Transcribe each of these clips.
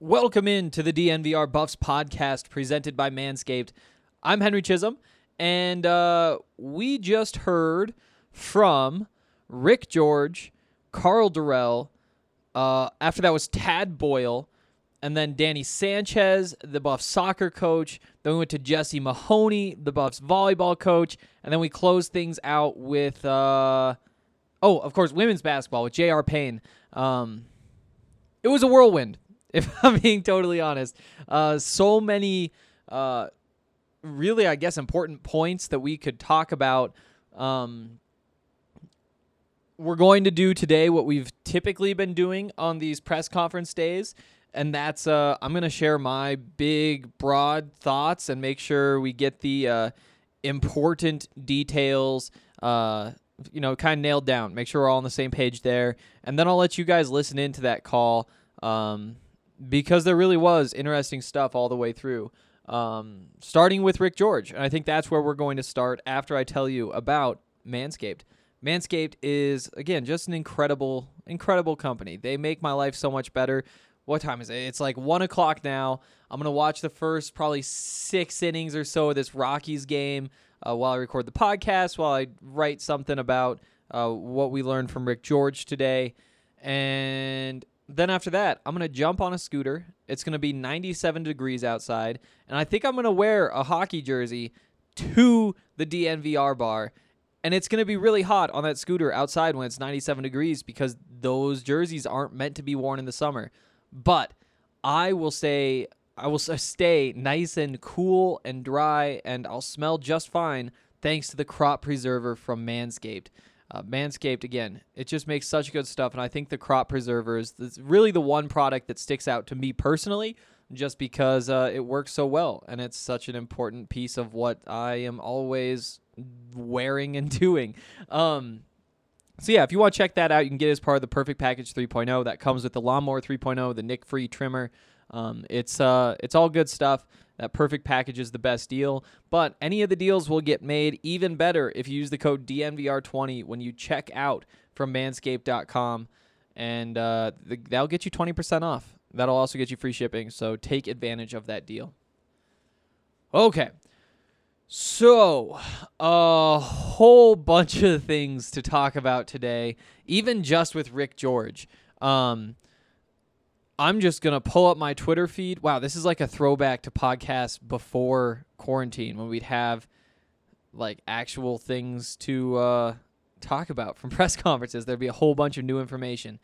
Welcome in to the DNVR Buffs podcast presented by Manscaped. I'm Henry Chisholm, and uh, we just heard from Rick George, Karl Dorrell. Uh, after that was Tad Boyle, and then Danny Sanchez, the Buffs soccer coach. Then we went to Jesse Mahoney, the Buffs volleyball coach, and then we closed things out with, uh, oh, of course, women's basketball with J.R. Payne. Um, it was a whirlwind, if I'm being totally honest. Uh, so many, uh, really, I guess, important points that we could talk about. Um, we're going to do today what we've typically been doing on these press conference days, and that's uh, I'm going to share my big, broad thoughts and make sure we get the uh, important details. Uh, you know, kind of nailed down. Make sure we're all on the same page there, and then I'll let you guys listen into that call um, because there really was interesting stuff all the way through. Um, starting with Rick George, and I think that's where we're going to start after I tell you about Manscaped. Manscaped is again just an incredible, incredible company. They make my life so much better. What time is it? It's like one o'clock now. I'm gonna watch the first probably six innings or so of this Rockies game uh, while I record the podcast, while I write something about uh, what we learned from Rick George today, and then after that, I'm gonna jump on a scooter. It's gonna be 97 degrees outside, and I think I'm gonna wear a hockey jersey to the DNVR bar and it's going to be really hot on that scooter outside when it's 97 degrees because those jerseys aren't meant to be worn in the summer. But I will say I will stay nice and cool and dry and I'll smell just fine thanks to the crop preserver from Manscaped. Uh, Manscaped again, it just makes such good stuff and I think the crop preserver is really the one product that sticks out to me personally just because uh, it works so well and it's such an important piece of what I am always wearing and doing. Um, so yeah, if you want to check that out, you can get it as part of the Perfect Package 3.0 that comes with the Lawnmower 3.0, the Nick Free trimmer. Um, it's uh, it's all good stuff. That perfect package is the best deal, but any of the deals will get made even better if you use the code DNVR20 when you check out from Manscaped.com, and uh, the, that'll get you 20% off. That'll also get you free shipping, so take advantage of that deal. Okay, so, a whole bunch of things to talk about today, even just with Rick George. Um, I'm just to pull up my Twitter feed. Wow, this is like a throwback to podcasts before quarantine when we'd have like actual things to uh, talk about from press conferences. There'd be a whole bunch of new information.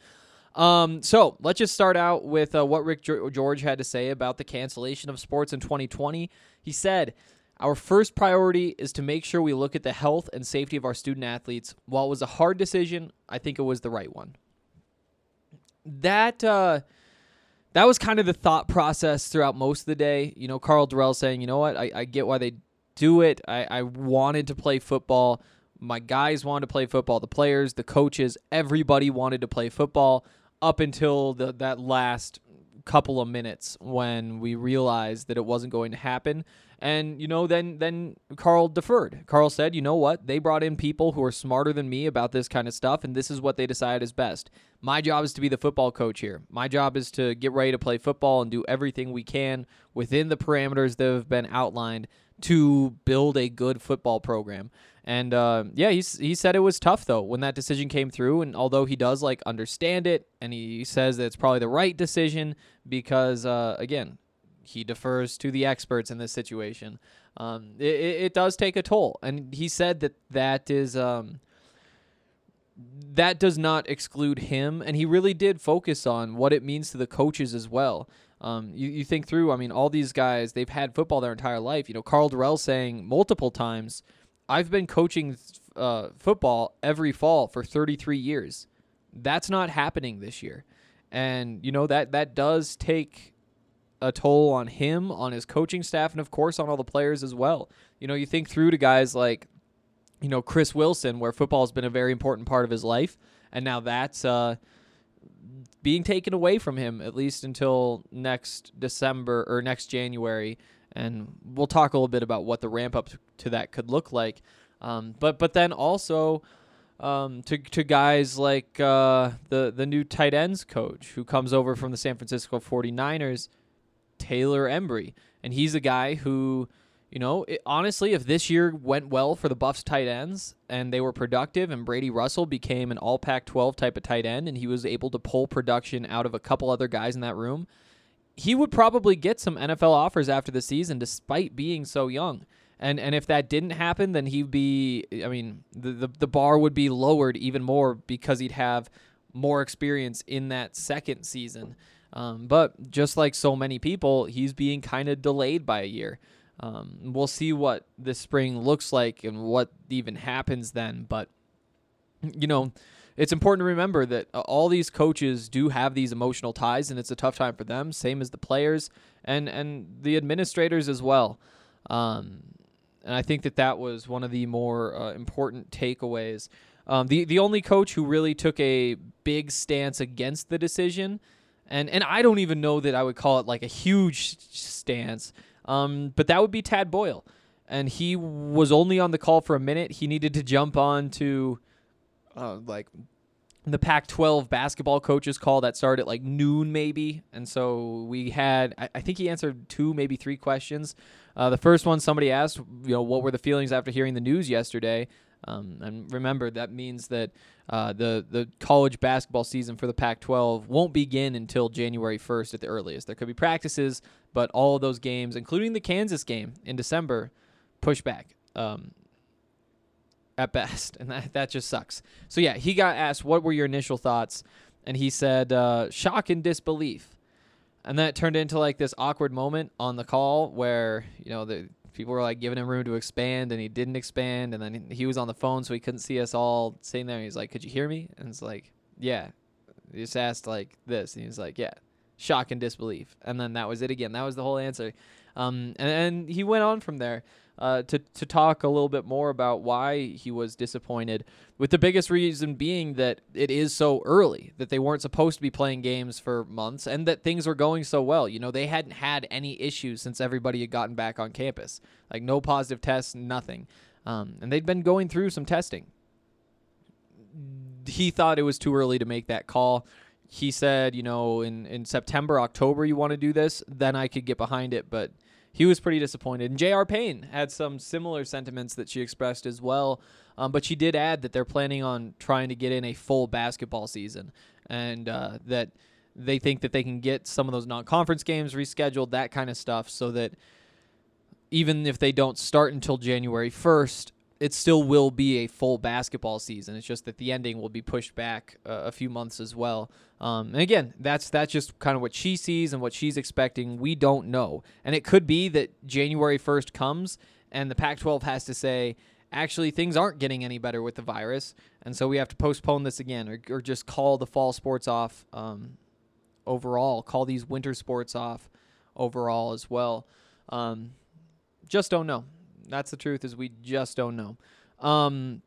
Um, so let's just start out with uh, what Rick George had to say about the cancellation of sports in 2020. He said, our first priority is to make sure we look at the health and safety of our student athletes. While it was a hard decision, I think it was the right one. That uh, that was kind of the thought process throughout most of the day. You know, Karl Dorrell saying, you know what, I, I get why they do it. I, I wanted to play football. My guys wanted to play football. The players, the coaches, everybody wanted to play football up until the, that last couple of minutes when we realized that it wasn't going to happen. And you know, then then Karl deferred. Karl said, "You know what? They brought in people who are smarter than me about this kind of stuff, and this is what they decided is best. My job is to be the football coach here. My job is to get ready to play football and do everything we can within the parameters that have been outlined to build a good football program." And uh, yeah, he he said it was tough though when that decision came through. And although he does like understand it, and he says that it's probably the right decision because uh, again, he defers to the experts in this situation. Um, it, it, does take a toll, and he said that that is um, that does not exclude him, and he really did focus on what it means to the coaches as well. Um, you, you think through, I mean, all these guys, they've had football their entire life. You know, Karl Dorrell saying multiple times, I've been coaching uh, football every fall for 33 years. That's not happening this year. And, you know, that, that does take a toll on him, on his coaching staff, and of course on all the players as well. You know, you think through to guys like, you know, Chris Wilson, where football has been a very important part of his life, and now that's uh, being taken away from him at least until next December or next January. And we'll talk a little bit about what the ramp up to that could look like. Um, but but then also um, to to guys like uh, the the new tight ends coach who comes over from the San Francisco 49ers, Taylor Embree, and he's a guy who, you know, it, honestly, if this year went well for the Buffs tight ends and they were productive, and Brady Russell became an All Pac-12 type of tight end, and he was able to pull production out of a couple other guys in that room, he would probably get some NFL offers after the season, despite being so young. And and if that didn't happen, then he'd be. I mean, the the, the bar would be lowered even more because he'd have more experience in that second season. Um, but just like so many people, he's being kind of delayed by a year. Um, we'll see what this spring looks like and what even happens then. But you know, it's important to remember that uh, all these coaches do have these emotional ties, and it's a tough time for them. Same as the players and and the administrators as well. Um, and I think that that was one of the more uh, important takeaways. Um, the the only coach who really took a big stance against the decision, and and I don't even know that I would call it like a huge stance, um, but that would be Tad Boyle, and he was only on the call for a minute. He needed to jump on to, uh, like the Pac 12 basketball coaches call that started at like noon, maybe. And so we had, I, I think he answered two, maybe three questions. Uh, the first one, somebody asked, you know, what were the feelings after hearing the news yesterday? Um, and remember, that means that uh, the the college basketball season for the Pac-12 won't begin until January 1st at the earliest. There could be practices, but all of those games, including the Kansas game in December, push back. Um, at best, and that, that just sucks. So yeah, he got asked, "What were your initial thoughts?" And he said, uh, "Shock and disbelief." And then it turned into like this awkward moment on the call where you know the people were like giving him room to expand, and he didn't expand, and then he was on the phone, so he couldn't see us all sitting there. he's like, "Could you hear me?" And it's like, "Yeah." He just asked like this, and he's like, "Yeah." Shock and disbelief, and then that was it again. That was the whole answer. Um, and, and he went on from there uh, to to talk a little bit more about why he was disappointed. With the biggest reason being that it is so early, that they weren't supposed to be playing games for months, and that things were going so well. You know, they hadn't had any issues since everybody had gotten back on campus, like no positive tests, nothing, um, and they'd been going through some testing. He thought it was too early to make that call he said, you know, in, in September, October, you want to do this, then I could get behind it. But he was pretty disappointed. And J.R. Payne had some similar sentiments that she expressed as well. Um, but she did add that they're planning on trying to get in a full basketball season and uh, that they think that they can get some of those non conference games rescheduled, that kind of stuff, so that even if they don't start until January 1st, it still will be a full basketball season. It's just that the ending will be pushed back uh, a few months as well. Um, and again, that's that's just kind of what she sees and what she's expecting. We don't know, and it could be that January first comes and the Pac-12 has to say, actually, things aren't getting any better with the virus, and so we have to postpone this again, or, or just call the fall sports off um, overall, call these winter sports off overall as well. Um, just don't know. That's the truth. Is we just don't know. Um,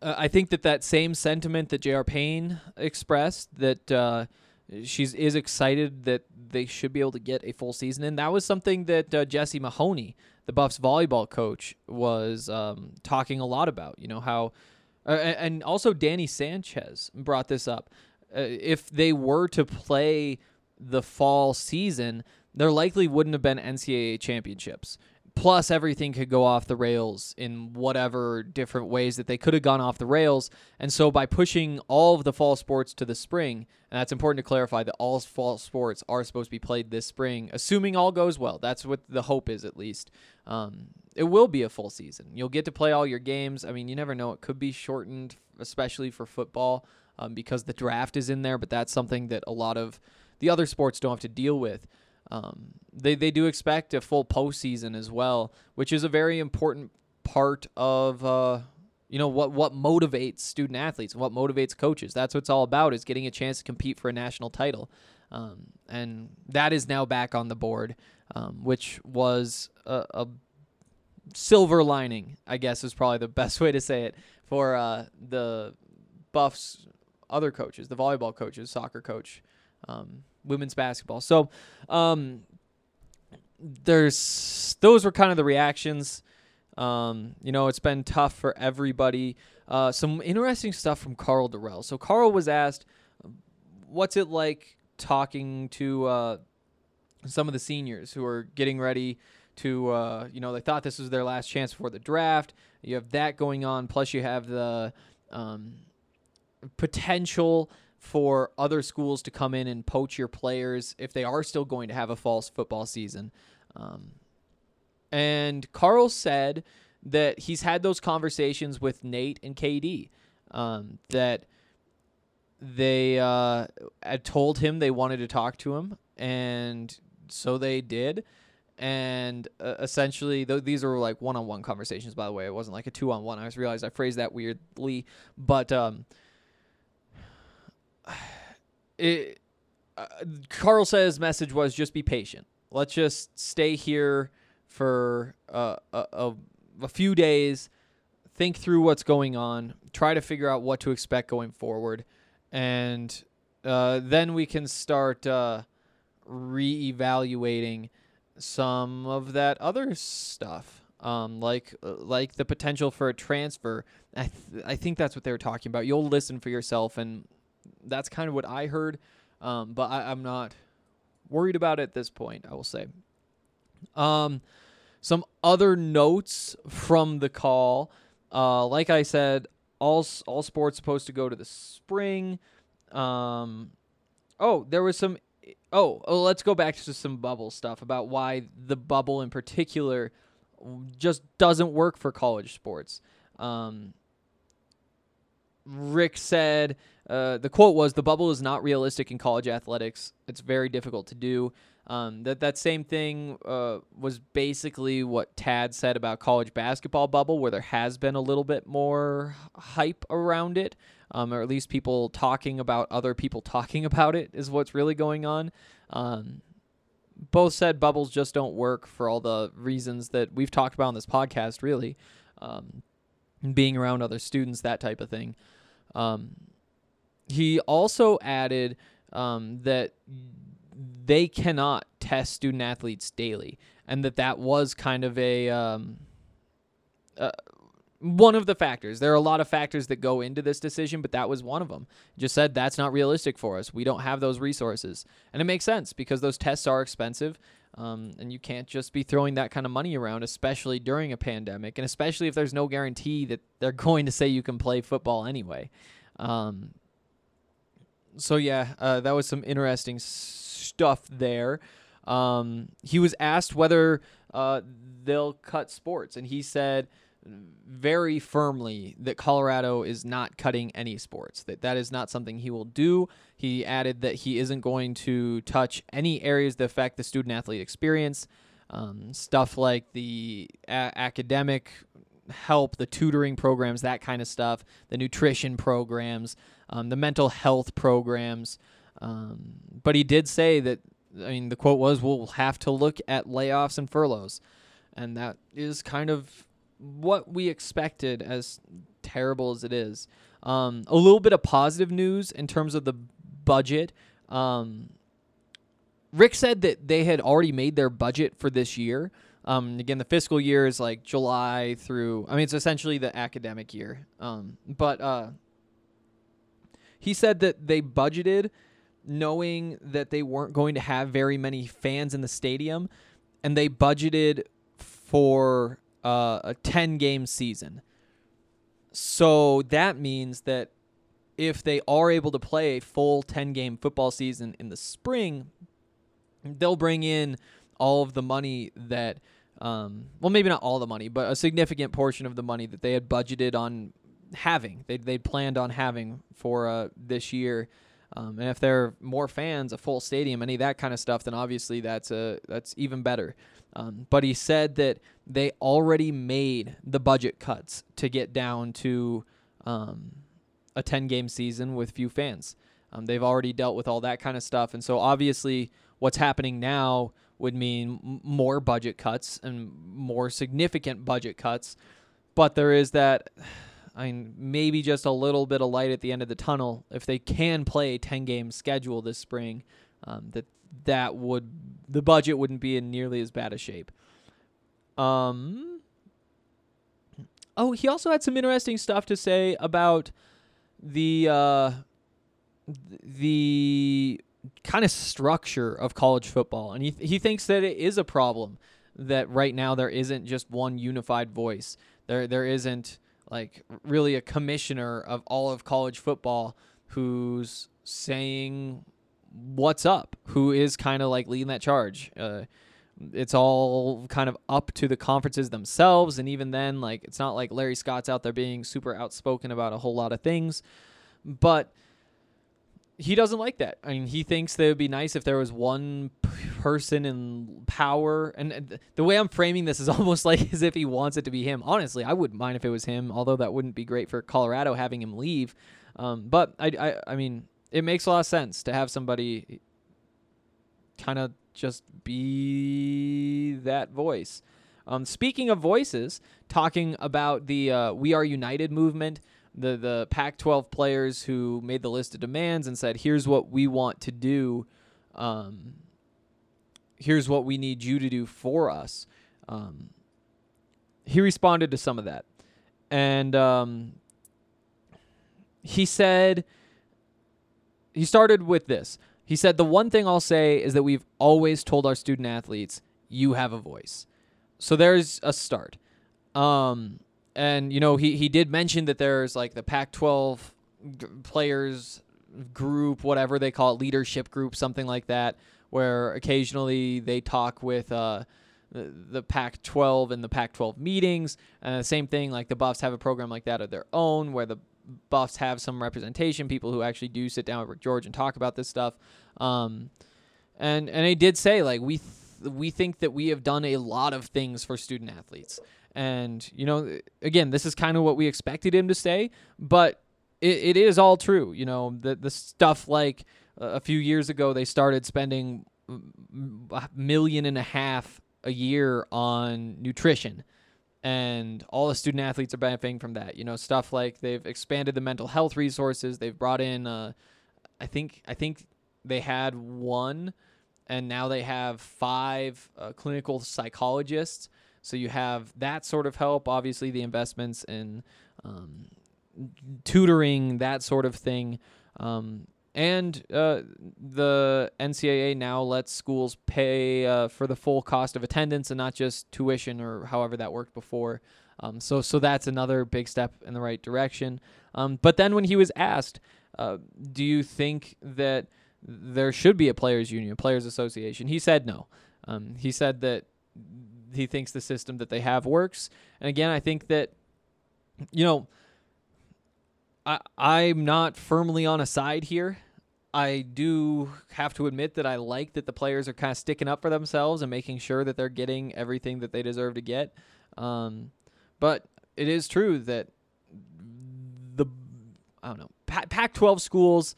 I think that that same sentiment that J.R. Payne expressed that uh, she's is excited that they should be able to get a full season in. That was something that uh, Jesse Mahoney, the Buffs volleyball coach, was um, talking a lot about. You know how, uh, and also Danny Sanchez brought this up. Uh, if they were to play the fall season, there likely wouldn't have been NCAA championships plus everything could go off the rails in whatever different ways that they could have gone off the rails. And so by pushing all of the fall sports to the spring, and that's important to clarify that all fall sports are supposed to be played this spring, assuming all goes well. That's what the hope is, at least. Um, it will be a full season. You'll get to play all your games. I mean, you never know. It could be shortened, especially for football, um, because the draft is in there, but that's something that a lot of the other sports don't have to deal with. Um, they they do expect a full postseason as well, which is a very important part of uh, you know what what motivates student athletes and what motivates coaches. That's what it's all about is getting a chance to compete for a national title, um, and that is now back on the board, um, which was a, a, silver lining, I guess is probably the best way to say it for uh, the Buffs other coaches, the volleyball coaches, soccer coach. Um, women's basketball. So, um, there's those were kind of the reactions. Um, you know, it's been tough for everybody. Uh, some interesting stuff from Karl Dorrell. So Karl was asked, "What's it like talking to uh, some of the seniors who are getting ready to, uh, you know, they thought this was their last chance before the draft. You have that going on, plus you have the um, potential for other schools to come in and poach your players if they are still going to have a false football season. Um, and Karl said that he's had those conversations with Nate and KD. Um, that they uh, had told him they wanted to talk to him, and so they did. And uh, essentially, th- these are like one-on-one conversations. By the way, it wasn't like a two-on-one. I just realized I phrased that weirdly, but um, it. Uh, Karl says message was just be patient. Let's just stay here for uh, a, a, a few days, think through what's going on, try to figure out what to expect going forward, and uh, then we can start uh, reevaluating some of that other stuff. Um, like uh, like the potential for a transfer. I th- I think that's what they were talking about. You'll listen for yourself, and that's kind of what I heard. Um, but I, I'm not worried about it at this point. I will say. Um, some other notes from the call. Uh, like I said, all all sports supposed to go to the spring. Um, oh, there was some. Oh, oh, let's go back to some bubble stuff about why the bubble in particular just doesn't work for college sports. Um, Rick said uh, the quote was, "The bubble is not realistic in college athletics. It's very difficult to do." Um, that that same thing uh, was basically what Tad said about college basketball bubble, where there has been a little bit more hype around it, um, or at least people talking about other people talking about it is what's really going on. Um, both said bubbles just don't work for all the reasons that we've talked about on this podcast, really. Um, being around other students, that type of thing. Um, he also added um, that they cannot test student athletes daily, and that that was kind of a um, uh, one of the factors. There are a lot of factors that go into this decision, but that was one of them. Just said that's not realistic for us. We don't have those resources, and it makes sense because those tests are expensive. Um, and you can't just be throwing that kind of money around, especially during a pandemic, and especially if there's no guarantee that they're going to say you can play football anyway. Um, so yeah, uh, that was some interesting stuff there. Um, he was asked whether uh, they'll cut sports, and he said very firmly that Colorado is not cutting any sports. That that is not something he will do. He added that he isn't going to touch any areas that affect the student athlete experience. Um, stuff like the a- academic help, the tutoring programs, that kind of stuff, the nutrition programs, um, the mental health programs. Um, but he did say that, I mean, the quote was, we'll have to look at layoffs and furloughs. And that is kind of what we expected, as terrible as it is. Um, a little bit of positive news in terms of the budget. Um, Rick said that they had already made their budget for this year. Um, again, the fiscal year is like July through. I mean, it's essentially the academic year. Um, but uh, he said that they budgeted knowing that they weren't going to have very many fans in the stadium, and they budgeted for uh, a 10 game season. So that means that if they are able to play a full 10 game football season in the spring, they'll bring in all of the money that, um, well, maybe not all the money, but a significant portion of the money that they had budgeted on having, they they planned on having for uh, this year. Um, and if there are more fans, a full stadium, any of that kind of stuff, then obviously that's a that's even better. Um, but he said that they already made the budget cuts to get down to um, a 10 game season with few fans. Um, they've already dealt with all that kind of stuff, and so obviously what's happening now would mean more budget cuts and more significant budget cuts. But there is that I mean, maybe just a little bit of light at the end of the tunnel. If they can play a 10 game schedule this spring, um, that that would the budget wouldn't be in nearly as bad a shape. Um, Oh, he also had some interesting stuff to say about the uh, the kind of structure of college football, and he he thinks that it is a problem that right now there isn't just one unified voice. There there isn't like really a commissioner of all of college football who's saying what's up, who is kind of like leading that charge. Uh, it's all kind of up to the conferences themselves, and even then, like it's not like Larry Scott's out there being super outspoken about a whole lot of things, but he doesn't like that. I mean, he thinks that it would be nice if there was one person in power. And the way I'm framing this is almost like as if he wants it to be him. Honestly, I wouldn't mind if it was him, although that wouldn't be great for Colorado having him leave. Um, but I, I, I mean, it makes a lot of sense to have somebody kind of just be that voice. Um, speaking of voices, talking about the uh, We Are United movement the the Pac-12 players who made the list of demands and said, "Here's what we want to do. Um, here's what we need you to do for us." Um, he responded to some of that, and um, he said he started with this. He said, "The one thing I'll say is that we've always told our student athletes, you have a voice." So there's a start. Um, and you know he he did mention that there's like the Pac-12 g- players group, whatever they call it, leadership group, something like that, where occasionally they talk with uh, the, the Pac-12 and the Pac-12 meetings. Uh, same thing, like the Buffs have a program like that of their own, where the Buffs have some representation, people who actually do sit down with Rick George and talk about this stuff. Um, and and they did say like we th- we think that we have done a lot of things for student athletes. And, you know, again, this is kind of what we expected him to say, but it, it is all true. You know, the, the stuff like uh, a few years ago, they started spending a million and a half a year on nutrition and all the student athletes are benefiting from that. You know, stuff like they've expanded the mental health resources. They've brought in, uh, I think, I think they had one, and now they have five uh, clinical psychologists so you have that sort of help. Obviously, the investments in um, tutoring, that sort of thing. Um, and uh, the NCAA now lets schools pay uh, for the full cost of attendance and not just tuition or however that worked before. Um, so, so that's another big step in the right direction. Um, but then when he was asked, uh, "Do you think that there should be a players' union, a players' association?" He said no. Um, he said that he thinks the system that they have works. And again, I think that you know I I'm not firmly on a side here. I do have to admit that I like that the players are kind of sticking up for themselves and making sure that they're getting everything that they deserve to get. Um, but it is true that the I don't know Pac-12 schools,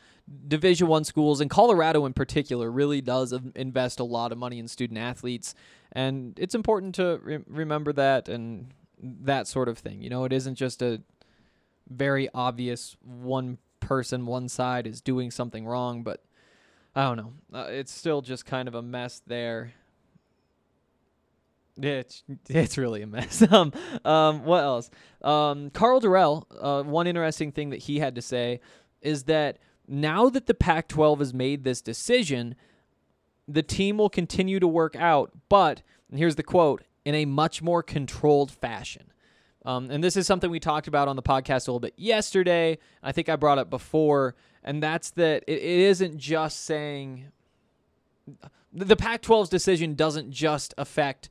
Division One schools, and Colorado in particular really does invest a lot of money in student athletes and it's important to re- remember that and that sort of thing. You know, it isn't just a very obvious one person, one side is doing something wrong, but I don't know. Uh, it's still just kind of a mess there. It's it's really a mess. um, um, what else? Um, Karl Dorrell. Uh, one interesting thing that he had to say is that now that the Pac-12 has made this decision, the team will continue to work out, but, here's the quote, in a much more controlled fashion. Um, and this is something we talked about on the podcast a little bit yesterday. I think I brought up before, and that's that it, it isn't just saying the Pac 12's decision doesn't just affect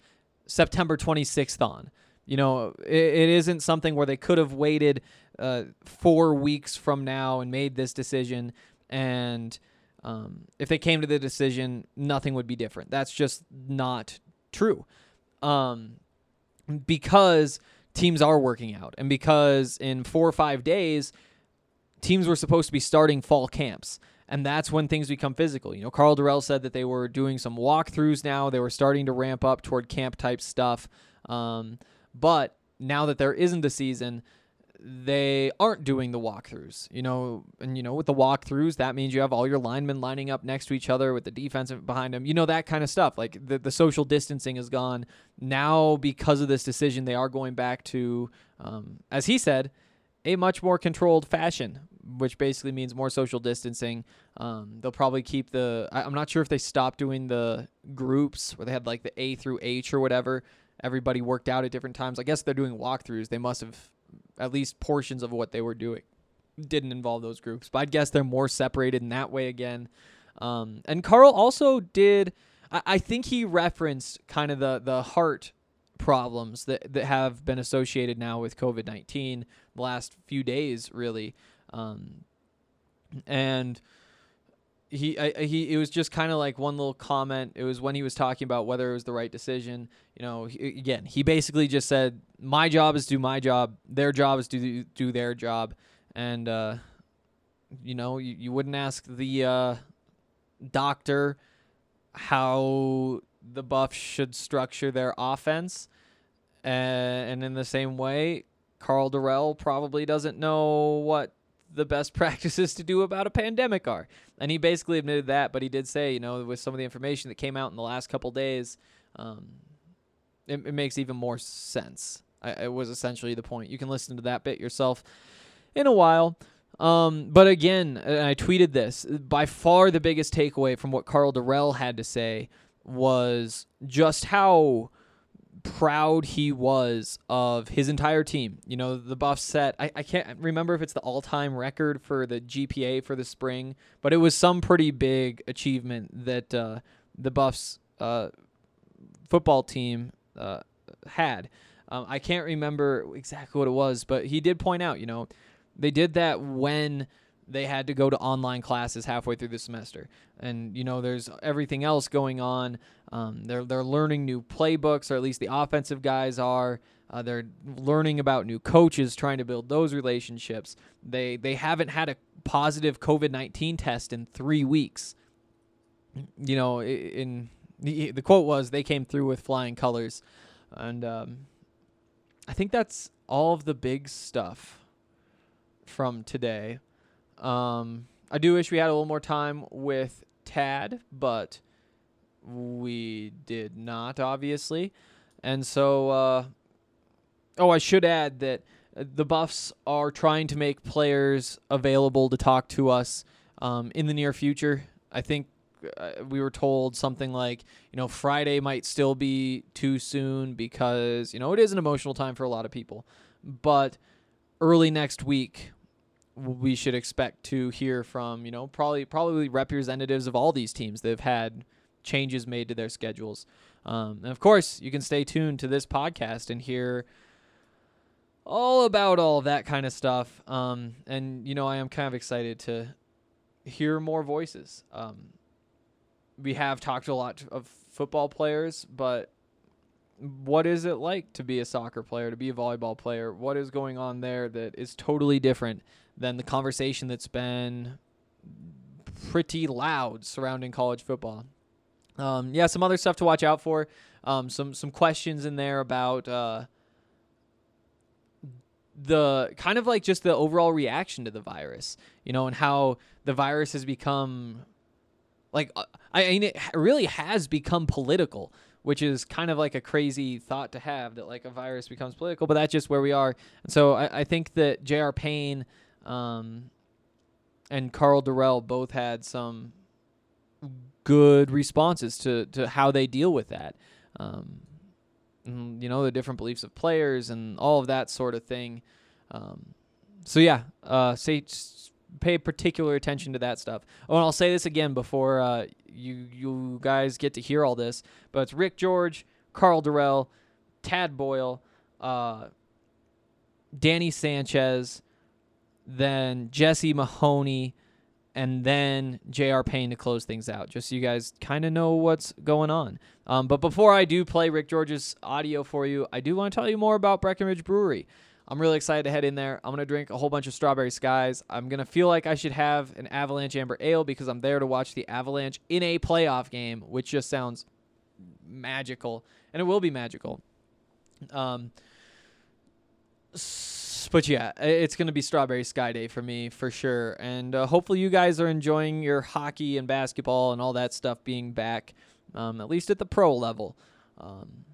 September 26th on. You know, it, it isn't something where they could have waited uh, four weeks from now and made this decision and um, if they came to the decision, nothing would be different. That's just not true. Um, because teams are working out, and because in four or five days, teams were supposed to be starting fall camps. And that's when things become physical. You know, Karl Dorrell said that they were doing some walkthroughs now. They were starting to ramp up toward camp type stuff. Um, but now that there isn't a season, they aren't doing the walkthroughs. You know, and you know with the walkthroughs, that means you have all your linemen lining up next to each other with the defensive behind them. You know that kind of stuff. Like the the social distancing is gone now because of this decision. They are going back to, um, as he said, a much more controlled fashion, which basically means more social distancing. Um, they'll probably keep the. I, I'm not sure if they stopped doing the groups where they had like the A through H or whatever. Everybody worked out at different times. I guess they're doing walkthroughs. They must have at least portions of what they were doing didn't involve those groups. But I'd guess they're more separated in that way again. Um, and Karl also did. I, I think he referenced kind of the the heart problems that that have been associated now with COVID nineteen the last few days, really. Um, and he I, he it was just kind of like one little comment. It was when he was talking about whether it was the right decision. You know, he, again, he basically just said, "My job is do my job. Their job is to do, do their job." And uh, you know, you, you wouldn't ask the uh, doctor how the Buffs should structure their offense, and, in the same way, Karl Dorrell probably doesn't know what the best practices to do about a pandemic are. And he basically admitted that, but he did say, you know, with some of the information that came out in the last couple days, um, it, it, makes even more sense. I, it was essentially the point. You can listen to that bit yourself in a while. Um, but again, and I tweeted this. By far, the biggest takeaway from what Karl Dorrell had to say was just how proud he was of his entire team. You know, the Buffs set, I, I can't remember if it's the all time record for the GPA for the spring, but it was some pretty big achievement that uh, the Buffs uh, football team uh, had. Um, I can't remember exactly what it was, but he did point out, you know, they did that when they had to go to online classes halfway through the semester. And you know, there's everything else going on. Um, they're they're learning new playbooks, or at least the offensive guys are. Uh, they're learning about new coaches, trying to build those relationships. They they haven't had a positive COVID nineteen test in three weeks. You know, in the, the quote was they came through with flying colors, and um, I think that's all of the big stuff from today. Um, I do wish we had a little more time with Tad, but we did not, obviously. And so, uh, oh, I should add that the Buffs are trying to make players available to talk to us um, in the near future. I think uh, we were told something like, you know, Friday might still be too soon because, you know, it is an emotional time for a lot of people. But early next week, we should expect to hear from you know probably probably representatives of all these teams that have had changes made to their schedules. Um, and of course, you can stay tuned to this podcast and hear all about all that kind of stuff. Um, and you know, I am kind of excited to hear more voices. Um, we have talked a lot of football players, but what is it like to be a soccer player, to be a volleyball player? What is going on there that is totally different than the conversation that's been pretty loud surrounding college football? Um, yeah, some other stuff to watch out for. Um, some some questions in there about uh, the kind of like just the overall reaction to the virus, you know, and how the virus has become like uh, I mean it really has become political which is kind of like a crazy thought to have that like a virus becomes political, but that's just where we are. And so I, I think that J.R. Payne um, and Karl Dorrell both had some good responses to, to how they deal with that. Um, you know, the different beliefs of players and all of that sort of thing. Um, so yeah, uh, pay particular attention to that stuff. Oh, and I'll say this again before uh, you you guys get to hear all this, but it's Rick George, Karl Dorrell, Tad Boyle, uh, Danny Sanchez, then Jesse Mahoney, and then J.R. Payne to close things out, just so you guys kind of know what's going on. Um, but before I do play Rick George's audio for you, I do want to tell you more about Breckenridge Brewery. I'm really excited to head in there. I'm going to drink a whole bunch of Strawberry Skies. I'm going to feel like I should have an Avalanche Amber Ale because I'm there to watch the Avalanche in a playoff game, which just sounds magical. And it will be magical. Um, but yeah, it's gonna be Strawberry Sky Day for me for sure, and uh, hopefully you guys are enjoying your hockey and basketball and all that stuff being back, um, at least at the pro level, um,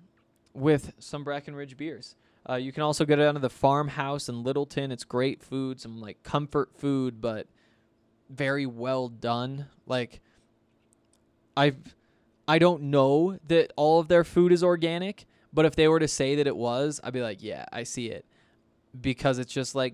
with some Breckenridge beers. Uh, you can also go down to the farmhouse in Littleton. It's great food, some like comfort food, but very well done. Like I've I don't know that all of their food is organic, but if they were to say that it was, I'd be like, yeah, I see it. Because it's just like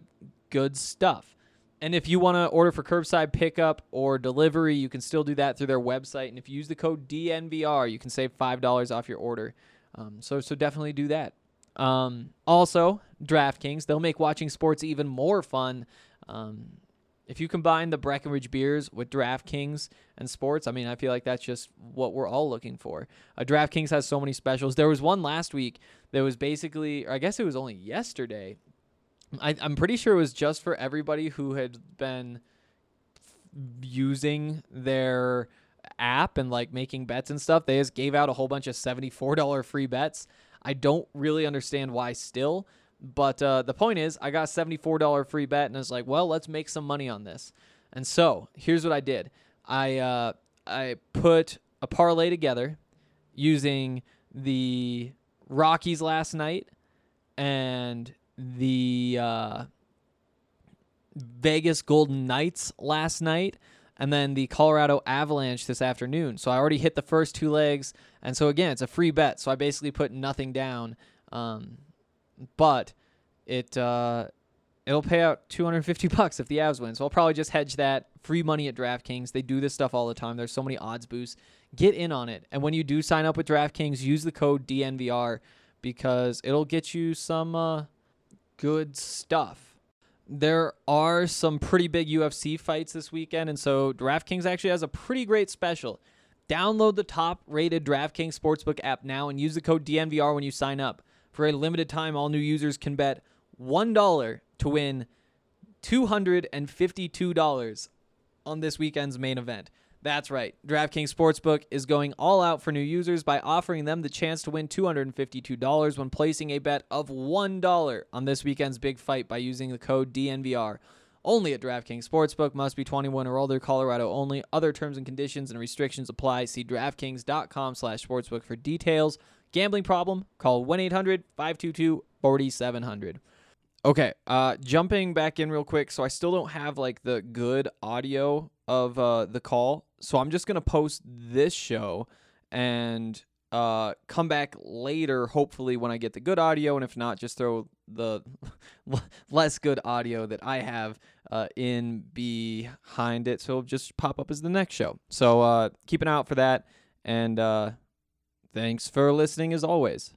good stuff. And if you want to order for curbside pickup or delivery, you can still do that through their website. And if you use the code DNVR, you can save five dollars off your order. Um, so so definitely do that. Um, also, DraftKings they'll make watching sports even more fun. Um, if you combine the Breckenridge beers with DraftKings and sports, I mean, I feel like that's just what we're all looking for. Uh, DraftKings has so many specials. There was one last week that was basically, I guess it was only yesterday. I, I'm pretty sure it was just for everybody who had been using their app and like making bets and stuff. They just gave out a whole bunch of $74 free bets. I don't really understand why still, but uh, the point is, I got a $74 free bet and I was like, well, let's make some money on this. And so here's what I did I, uh, I put a parlay together using the Rockies last night and the uh, Vegas Golden Knights last night and then the Colorado Avalanche this afternoon. So I already hit the first two legs, and so again, it's a free bet. So I basically put nothing down, um, but it uh, it'll pay out 250 bucks if the Avs win. So I'll probably just hedge that. Free money at DraftKings. They do this stuff all the time. There's so many odds boosts. Get in on it, and when you do sign up with DraftKings, use the code DNVR because it'll get you some uh, good stuff there are some pretty big UFC fights this weekend, and so DraftKings actually has a pretty great special. Download the top rated DraftKings Sportsbook app now and use the code DNVR when you sign up. For a limited time, all new users can bet $1 to win $252 on this weekend's main event. That's right. DraftKings Sportsbook is going all out for new users by offering them the chance to win $252 when placing a bet of $1 on this weekend's big fight by using the code DNVR. Only at DraftKings Sportsbook must be 21 or older, Colorado only. Other terms and conditions and restrictions apply. See DraftKings.com/sportsbook for details. Gambling problem? Call 1-800-522-4700. Okay, uh, jumping back in real quick. So I still don't have like the good audio of uh, the call, so I'm just gonna post this show and uh, come back later, hopefully when I get the good audio, and if not, just throw the less good audio that I have uh, in behind it, so it'll just pop up as the next show. So uh, keep an eye out for that, and uh, thanks for listening as always.